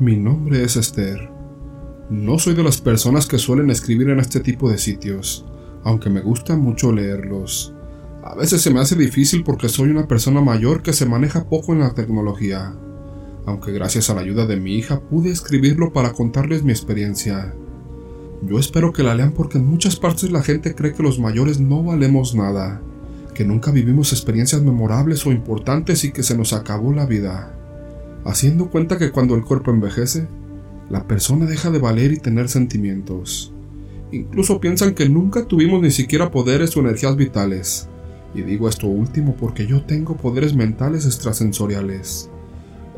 Mi nombre es Esther. No soy de las personas que suelen escribir en este tipo de sitios, aunque me gusta mucho leerlos. A veces se me hace difícil porque soy una persona mayor que se maneja poco en la tecnología, aunque gracias a la ayuda de mi hija pude escribirlo para contarles mi experiencia. Yo espero que la lean porque en muchas partes la gente cree que los mayores no valemos nada, que nunca vivimos experiencias memorables o importantes y que se nos acabó la vida haciendo cuenta que cuando el cuerpo envejece, la persona deja de valer y tener sentimientos. Incluso piensan que nunca tuvimos ni siquiera poderes o energías vitales. Y digo esto último porque yo tengo poderes mentales extrasensoriales.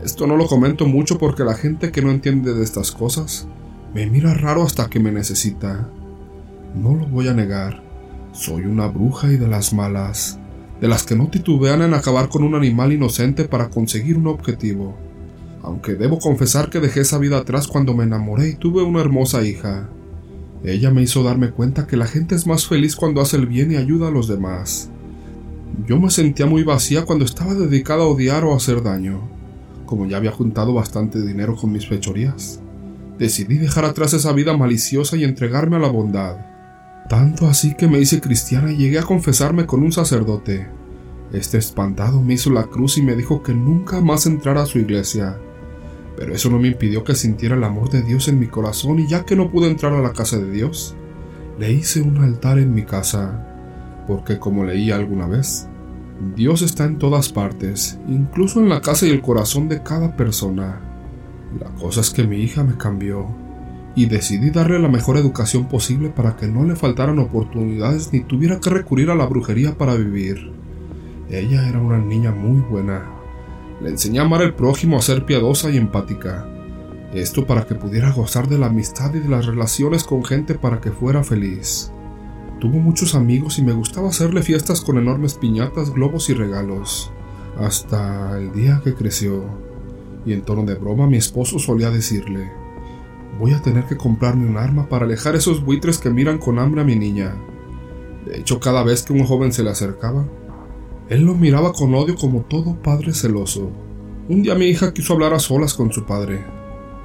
Esto no lo comento mucho porque la gente que no entiende de estas cosas me mira raro hasta que me necesita. No lo voy a negar. Soy una bruja y de las malas, de las que no titubean en acabar con un animal inocente para conseguir un objetivo aunque debo confesar que dejé esa vida atrás cuando me enamoré y tuve una hermosa hija. Ella me hizo darme cuenta que la gente es más feliz cuando hace el bien y ayuda a los demás. Yo me sentía muy vacía cuando estaba dedicada a odiar o a hacer daño. Como ya había juntado bastante dinero con mis fechorías, decidí dejar atrás esa vida maliciosa y entregarme a la bondad. Tanto así que me hice cristiana y llegué a confesarme con un sacerdote. Este espantado me hizo la cruz y me dijo que nunca más entrara a su iglesia, pero eso no me impidió que sintiera el amor de Dios en mi corazón y ya que no pude entrar a la casa de Dios, le hice un altar en mi casa, porque como leí alguna vez, Dios está en todas partes, incluso en la casa y el corazón de cada persona. La cosa es que mi hija me cambió y decidí darle la mejor educación posible para que no le faltaran oportunidades ni tuviera que recurrir a la brujería para vivir. Ella era una niña muy buena, le enseñé a amar al prójimo, a ser piadosa y empática. Esto para que pudiera gozar de la amistad y de las relaciones con gente para que fuera feliz. Tuvo muchos amigos y me gustaba hacerle fiestas con enormes piñatas, globos y regalos. Hasta el día que creció. Y en tono de broma mi esposo solía decirle, voy a tener que comprarme un arma para alejar esos buitres que miran con hambre a mi niña. De hecho, cada vez que un joven se le acercaba, él lo miraba con odio como todo padre celoso. Un día mi hija quiso hablar a solas con su padre.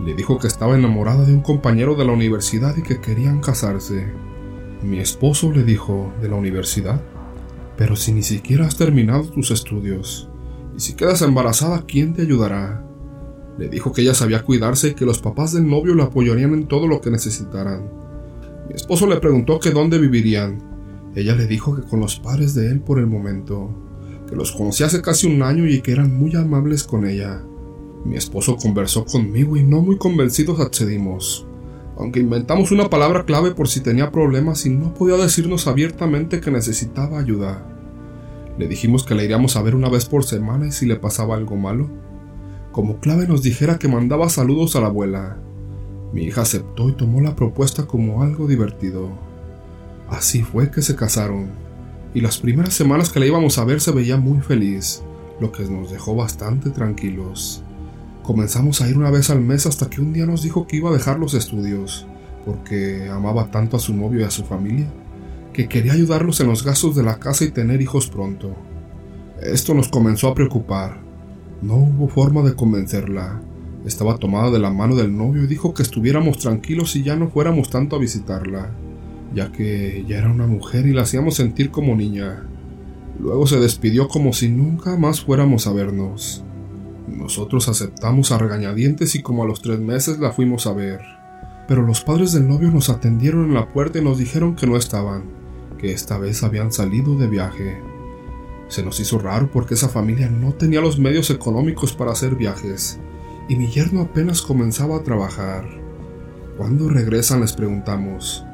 Le dijo que estaba enamorada de un compañero de la universidad y que querían casarse. Mi esposo le dijo, ¿de la universidad? Pero si ni siquiera has terminado tus estudios, y si quedas embarazada, ¿quién te ayudará? Le dijo que ella sabía cuidarse y que los papás del novio la apoyarían en todo lo que necesitaran. Mi esposo le preguntó que dónde vivirían. Ella le dijo que con los padres de él por el momento que los conocí hace casi un año y que eran muy amables con ella. Mi esposo conversó conmigo y no muy convencidos accedimos, aunque inventamos una palabra clave por si tenía problemas y no podía decirnos abiertamente que necesitaba ayuda. Le dijimos que le iríamos a ver una vez por semana y si le pasaba algo malo. Como clave nos dijera que mandaba saludos a la abuela. Mi hija aceptó y tomó la propuesta como algo divertido. Así fue que se casaron y las primeras semanas que la íbamos a ver se veía muy feliz, lo que nos dejó bastante tranquilos. Comenzamos a ir una vez al mes hasta que un día nos dijo que iba a dejar los estudios, porque amaba tanto a su novio y a su familia, que quería ayudarlos en los gastos de la casa y tener hijos pronto. Esto nos comenzó a preocupar. No hubo forma de convencerla. Estaba tomada de la mano del novio y dijo que estuviéramos tranquilos y ya no fuéramos tanto a visitarla ya que ya era una mujer y la hacíamos sentir como niña. Luego se despidió como si nunca más fuéramos a vernos. Nosotros aceptamos a regañadientes y como a los tres meses la fuimos a ver. Pero los padres del novio nos atendieron en la puerta y nos dijeron que no estaban, que esta vez habían salido de viaje. Se nos hizo raro porque esa familia no tenía los medios económicos para hacer viajes, y mi yerno apenas comenzaba a trabajar. ¿Cuándo regresan? les preguntamos.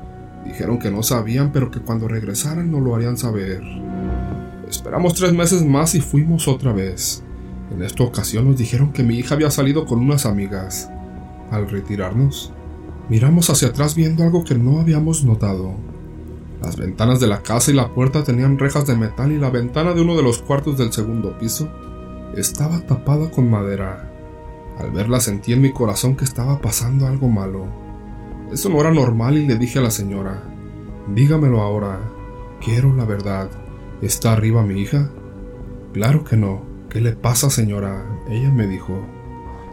Dijeron que no sabían, pero que cuando regresaran no lo harían saber. Esperamos tres meses más y fuimos otra vez. En esta ocasión nos dijeron que mi hija había salido con unas amigas. Al retirarnos, miramos hacia atrás viendo algo que no habíamos notado. Las ventanas de la casa y la puerta tenían rejas de metal y la ventana de uno de los cuartos del segundo piso estaba tapada con madera. Al verla sentí en mi corazón que estaba pasando algo malo. Eso no era normal y le dije a la señora, dígamelo ahora, quiero la verdad. ¿Está arriba mi hija? Claro que no. ¿Qué le pasa, señora? Ella me dijo,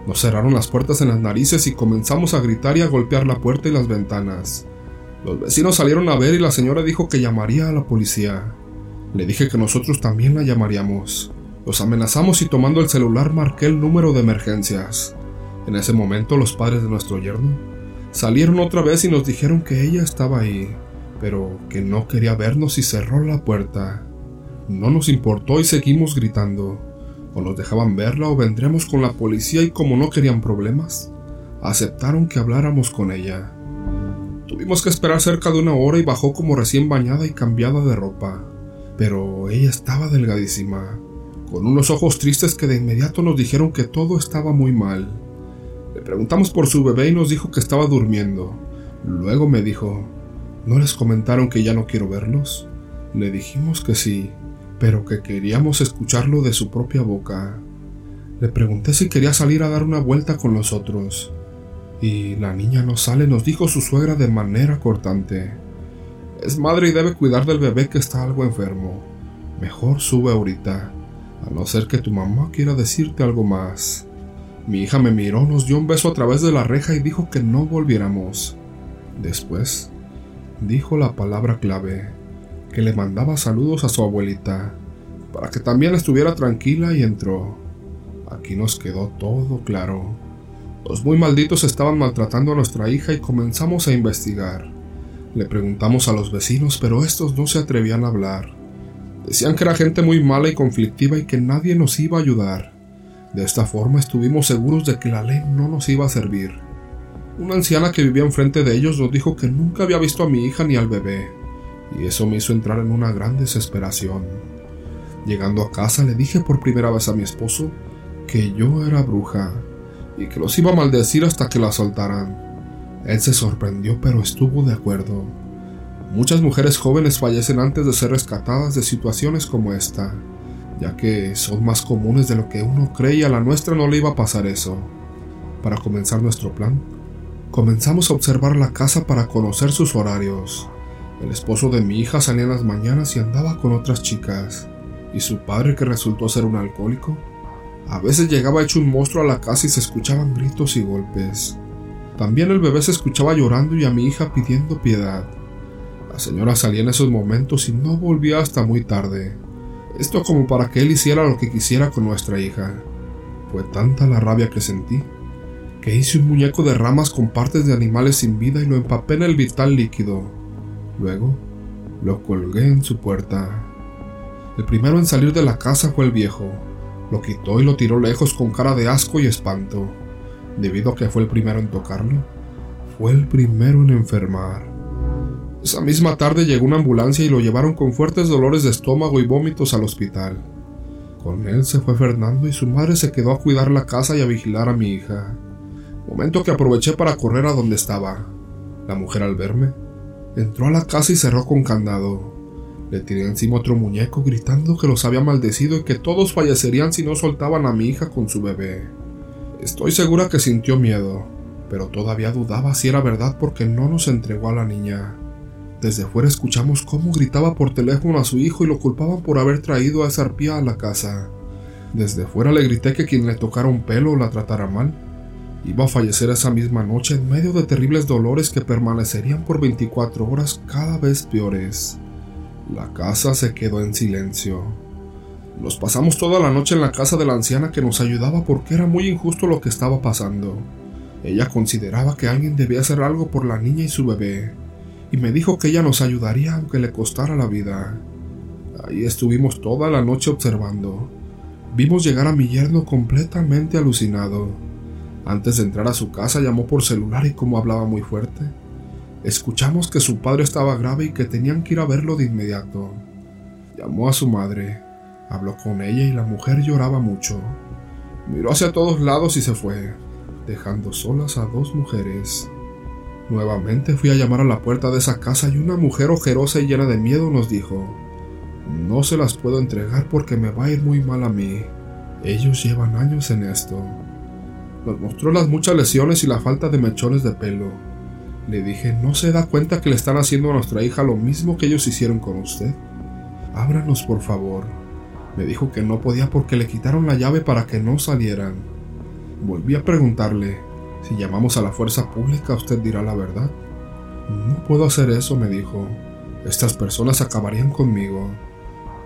Nos cerraron las puertas en las narices y comenzamos a gritar y a golpear la puerta y las ventanas. Los vecinos salieron a ver y la señora dijo que llamaría a la policía. Le dije que nosotros también la llamaríamos. Los amenazamos y tomando el celular marqué el número de emergencias. En ese momento los padres de nuestro yerno salieron otra vez y nos dijeron que ella estaba ahí, pero que no quería vernos y cerró la puerta. No nos importó y seguimos gritando. O nos dejaban verla o vendremos con la policía y como no querían problemas, aceptaron que habláramos con ella. Tuvimos que esperar cerca de una hora y bajó como recién bañada y cambiada de ropa, pero ella estaba delgadísima, con unos ojos tristes que de inmediato nos dijeron que todo estaba muy mal. Le preguntamos por su bebé y nos dijo que estaba durmiendo. Luego me dijo, ¿no les comentaron que ya no quiero verlos? Le dijimos que sí, pero que queríamos escucharlo de su propia boca. Le pregunté si quería salir a dar una vuelta con nosotros. Y la niña no sale, nos dijo su suegra de manera cortante. Es madre y debe cuidar del bebé que está algo enfermo. Mejor sube ahorita, a no ser que tu mamá quiera decirte algo más. Mi hija me miró, nos dio un beso a través de la reja y dijo que no volviéramos. Después, dijo la palabra clave que le mandaba saludos a su abuelita, para que también estuviera tranquila y entró. Aquí nos quedó todo claro. Los muy malditos estaban maltratando a nuestra hija y comenzamos a investigar. Le preguntamos a los vecinos, pero estos no se atrevían a hablar. Decían que era gente muy mala y conflictiva y que nadie nos iba a ayudar. De esta forma estuvimos seguros de que la ley no nos iba a servir. Una anciana que vivía enfrente de ellos nos dijo que nunca había visto a mi hija ni al bebé, y eso me hizo entrar en una gran desesperación. Llegando a casa le dije por primera vez a mi esposo que yo era bruja y que los iba a maldecir hasta que la soltaran. Él se sorprendió pero estuvo de acuerdo. Muchas mujeres jóvenes fallecen antes de ser rescatadas de situaciones como esta, ya que son más comunes de lo que uno cree a la nuestra no le iba a pasar eso. Para comenzar nuestro plan, comenzamos a observar la casa para conocer sus horarios. El esposo de mi hija salía en las mañanas y andaba con otras chicas, y su padre, que resultó ser un alcohólico, a veces llegaba hecho un monstruo a la casa y se escuchaban gritos y golpes. También el bebé se escuchaba llorando y a mi hija pidiendo piedad. La señora salía en esos momentos y no volvía hasta muy tarde. Esto como para que él hiciera lo que quisiera con nuestra hija. Fue tanta la rabia que sentí, que hice un muñeco de ramas con partes de animales sin vida y lo empapé en el vital líquido. Luego, lo colgué en su puerta. El primero en salir de la casa fue el viejo. Lo quitó y lo tiró lejos con cara de asco y espanto. Debido a que fue el primero en tocarlo, fue el primero en enfermar. Esa misma tarde llegó una ambulancia y lo llevaron con fuertes dolores de estómago y vómitos al hospital. Con él se fue Fernando y su madre se quedó a cuidar la casa y a vigilar a mi hija. Momento que aproveché para correr a donde estaba. La mujer al verme Entró a la casa y cerró con candado. Le tiré encima otro muñeco gritando que los había maldecido y que todos fallecerían si no soltaban a mi hija con su bebé. Estoy segura que sintió miedo, pero todavía dudaba si era verdad porque no nos entregó a la niña. Desde fuera escuchamos cómo gritaba por teléfono a su hijo y lo culpaban por haber traído a esa arpía a la casa. Desde fuera le grité que quien le tocara un pelo la tratara mal Iba a fallecer esa misma noche en medio de terribles dolores que permanecerían por 24 horas cada vez peores. La casa se quedó en silencio. Nos pasamos toda la noche en la casa de la anciana que nos ayudaba porque era muy injusto lo que estaba pasando. Ella consideraba que alguien debía hacer algo por la niña y su bebé, y me dijo que ella nos ayudaría aunque le costara la vida. Ahí estuvimos toda la noche observando. Vimos llegar a mi yerno completamente alucinado. Antes de entrar a su casa llamó por celular y como hablaba muy fuerte, escuchamos que su padre estaba grave y que tenían que ir a verlo de inmediato. Llamó a su madre, habló con ella y la mujer lloraba mucho. Miró hacia todos lados y se fue, dejando solas a dos mujeres. Nuevamente fui a llamar a la puerta de esa casa y una mujer ojerosa y llena de miedo nos dijo, no se las puedo entregar porque me va a ir muy mal a mí. Ellos llevan años en esto. Nos mostró las muchas lesiones y la falta de mechones de pelo. Le dije, ¿no se da cuenta que le están haciendo a nuestra hija lo mismo que ellos hicieron con usted? Ábranos, por favor. Me dijo que no podía porque le quitaron la llave para que no salieran. Volví a preguntarle, si llamamos a la fuerza pública usted dirá la verdad. No puedo hacer eso, me dijo. Estas personas acabarían conmigo.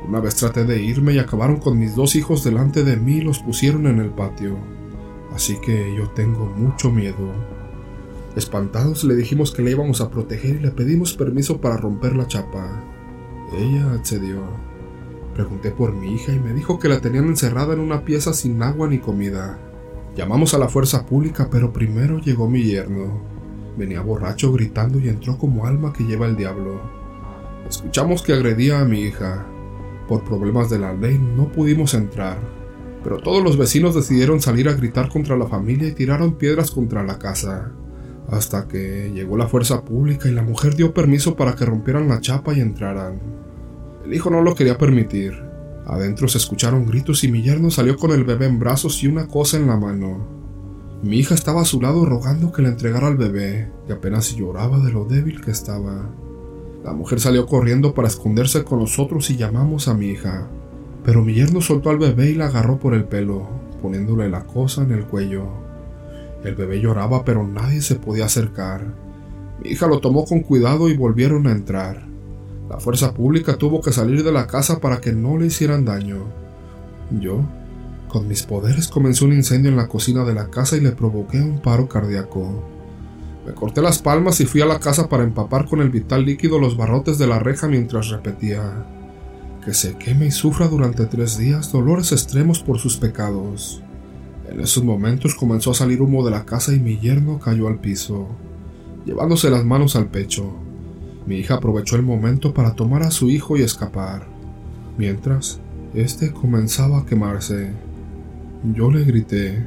Una vez traté de irme y acabaron con mis dos hijos delante de mí y los pusieron en el patio. Así que yo tengo mucho miedo. Espantados le dijimos que le íbamos a proteger y le pedimos permiso para romper la chapa. Ella accedió. Pregunté por mi hija y me dijo que la tenían encerrada en una pieza sin agua ni comida. Llamamos a la fuerza pública, pero primero llegó mi yerno. Venía borracho gritando y entró como alma que lleva el diablo. Escuchamos que agredía a mi hija. Por problemas de la ley no pudimos entrar, pero todos los vecinos decidieron salir a gritar contra la familia y tiraron piedras contra la casa, hasta que llegó la fuerza pública y la mujer dio permiso para que rompieran la chapa y entraran. El hijo no lo quería permitir. Adentro se escucharon gritos y mi yerno salió con el bebé en brazos y una cosa en la mano. Mi hija estaba a su lado rogando que le entregara al bebé, que apenas lloraba de lo débil que estaba. La mujer salió corriendo para esconderse con nosotros y llamamos a mi hija. Pero mi yerno soltó al bebé y la agarró por el pelo, poniéndole la cosa en el cuello. El bebé lloraba pero nadie se podía acercar. Mi hija lo tomó con cuidado y volvieron a entrar. La fuerza pública tuvo que salir de la casa para que no le hicieran daño. Yo, con mis poderes, comencé un incendio en la cocina de la casa y le provoqué un paro cardíaco. Me corté las palmas y fui a la casa para empapar con el vital líquido los barrotes de la reja mientras repetía que se queme y sufra durante tres días dolores extremos por sus pecados. En esos momentos comenzó a salir humo de la casa y mi yerno cayó al piso, llevándose las manos al pecho. Mi hija aprovechó el momento para tomar a su hijo y escapar, mientras este comenzaba a quemarse. Yo le grité,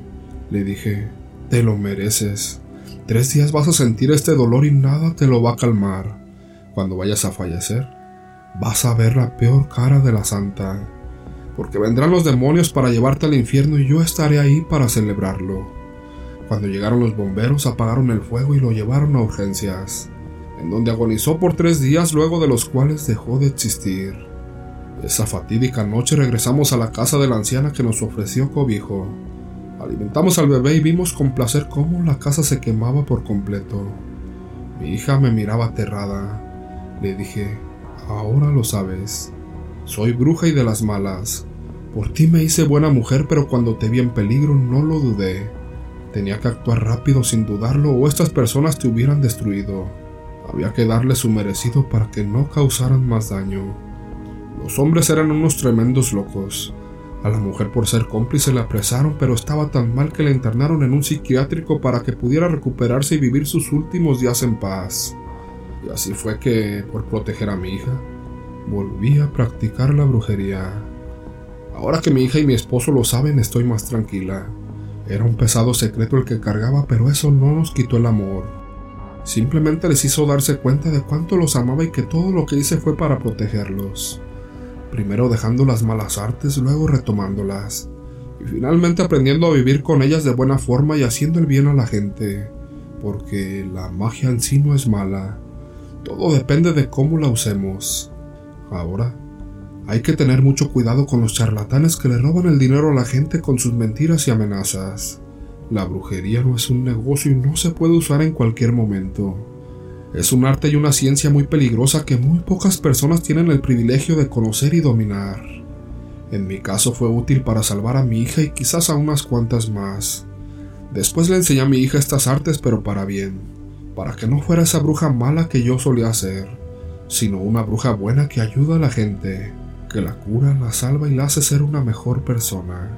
le dije, te lo mereces. Tres días vas a sentir este dolor y nada te lo va a calmar. Cuando vayas a fallecer, vas a ver la peor cara de la santa, porque vendrán los demonios para llevarte al infierno y yo estaré ahí para celebrarlo. Cuando llegaron los bomberos apagaron el fuego y lo llevaron a urgencias, en donde agonizó por tres días luego de los cuales dejó de existir. Esa fatídica noche regresamos a la casa de la anciana que nos ofreció cobijo. Alimentamos al bebé y vimos con placer cómo la casa se quemaba por completo. Mi hija me miraba aterrada. Le dije, ahora lo sabes. Soy bruja y de las malas. Por ti me hice buena mujer, pero cuando te vi en peligro no lo dudé. Tenía que actuar rápido sin dudarlo o estas personas te hubieran destruido. Había que darle su merecido para que no causaran más daño. Los hombres eran unos tremendos locos. A la mujer por ser cómplice la apresaron, pero estaba tan mal que la internaron en un psiquiátrico para que pudiera recuperarse y vivir sus últimos días en paz. Y así fue que, por proteger a mi hija, volví a practicar la brujería. Ahora que mi hija y mi esposo lo saben, estoy más tranquila. Era un pesado secreto el que cargaba, pero eso no nos quitó el amor. Simplemente les hizo darse cuenta de cuánto los amaba y que todo lo que hice fue para protegerlos primero dejando las malas artes, luego retomándolas, y finalmente aprendiendo a vivir con ellas de buena forma y haciendo el bien a la gente, porque la magia en sí no es mala, todo depende de cómo la usemos. Ahora, hay que tener mucho cuidado con los charlatanes que le roban el dinero a la gente con sus mentiras y amenazas. La brujería no es un negocio y no se puede usar en cualquier momento. Es un arte y una ciencia muy peligrosa que muy pocas personas tienen el privilegio de conocer y dominar. En mi caso fue útil para salvar a mi hija y quizás a unas cuantas más. Después le enseñé a mi hija estas artes pero para bien, para que no fuera esa bruja mala que yo solía ser, sino una bruja buena que ayuda a la gente, que la cura, la salva y la hace ser una mejor persona.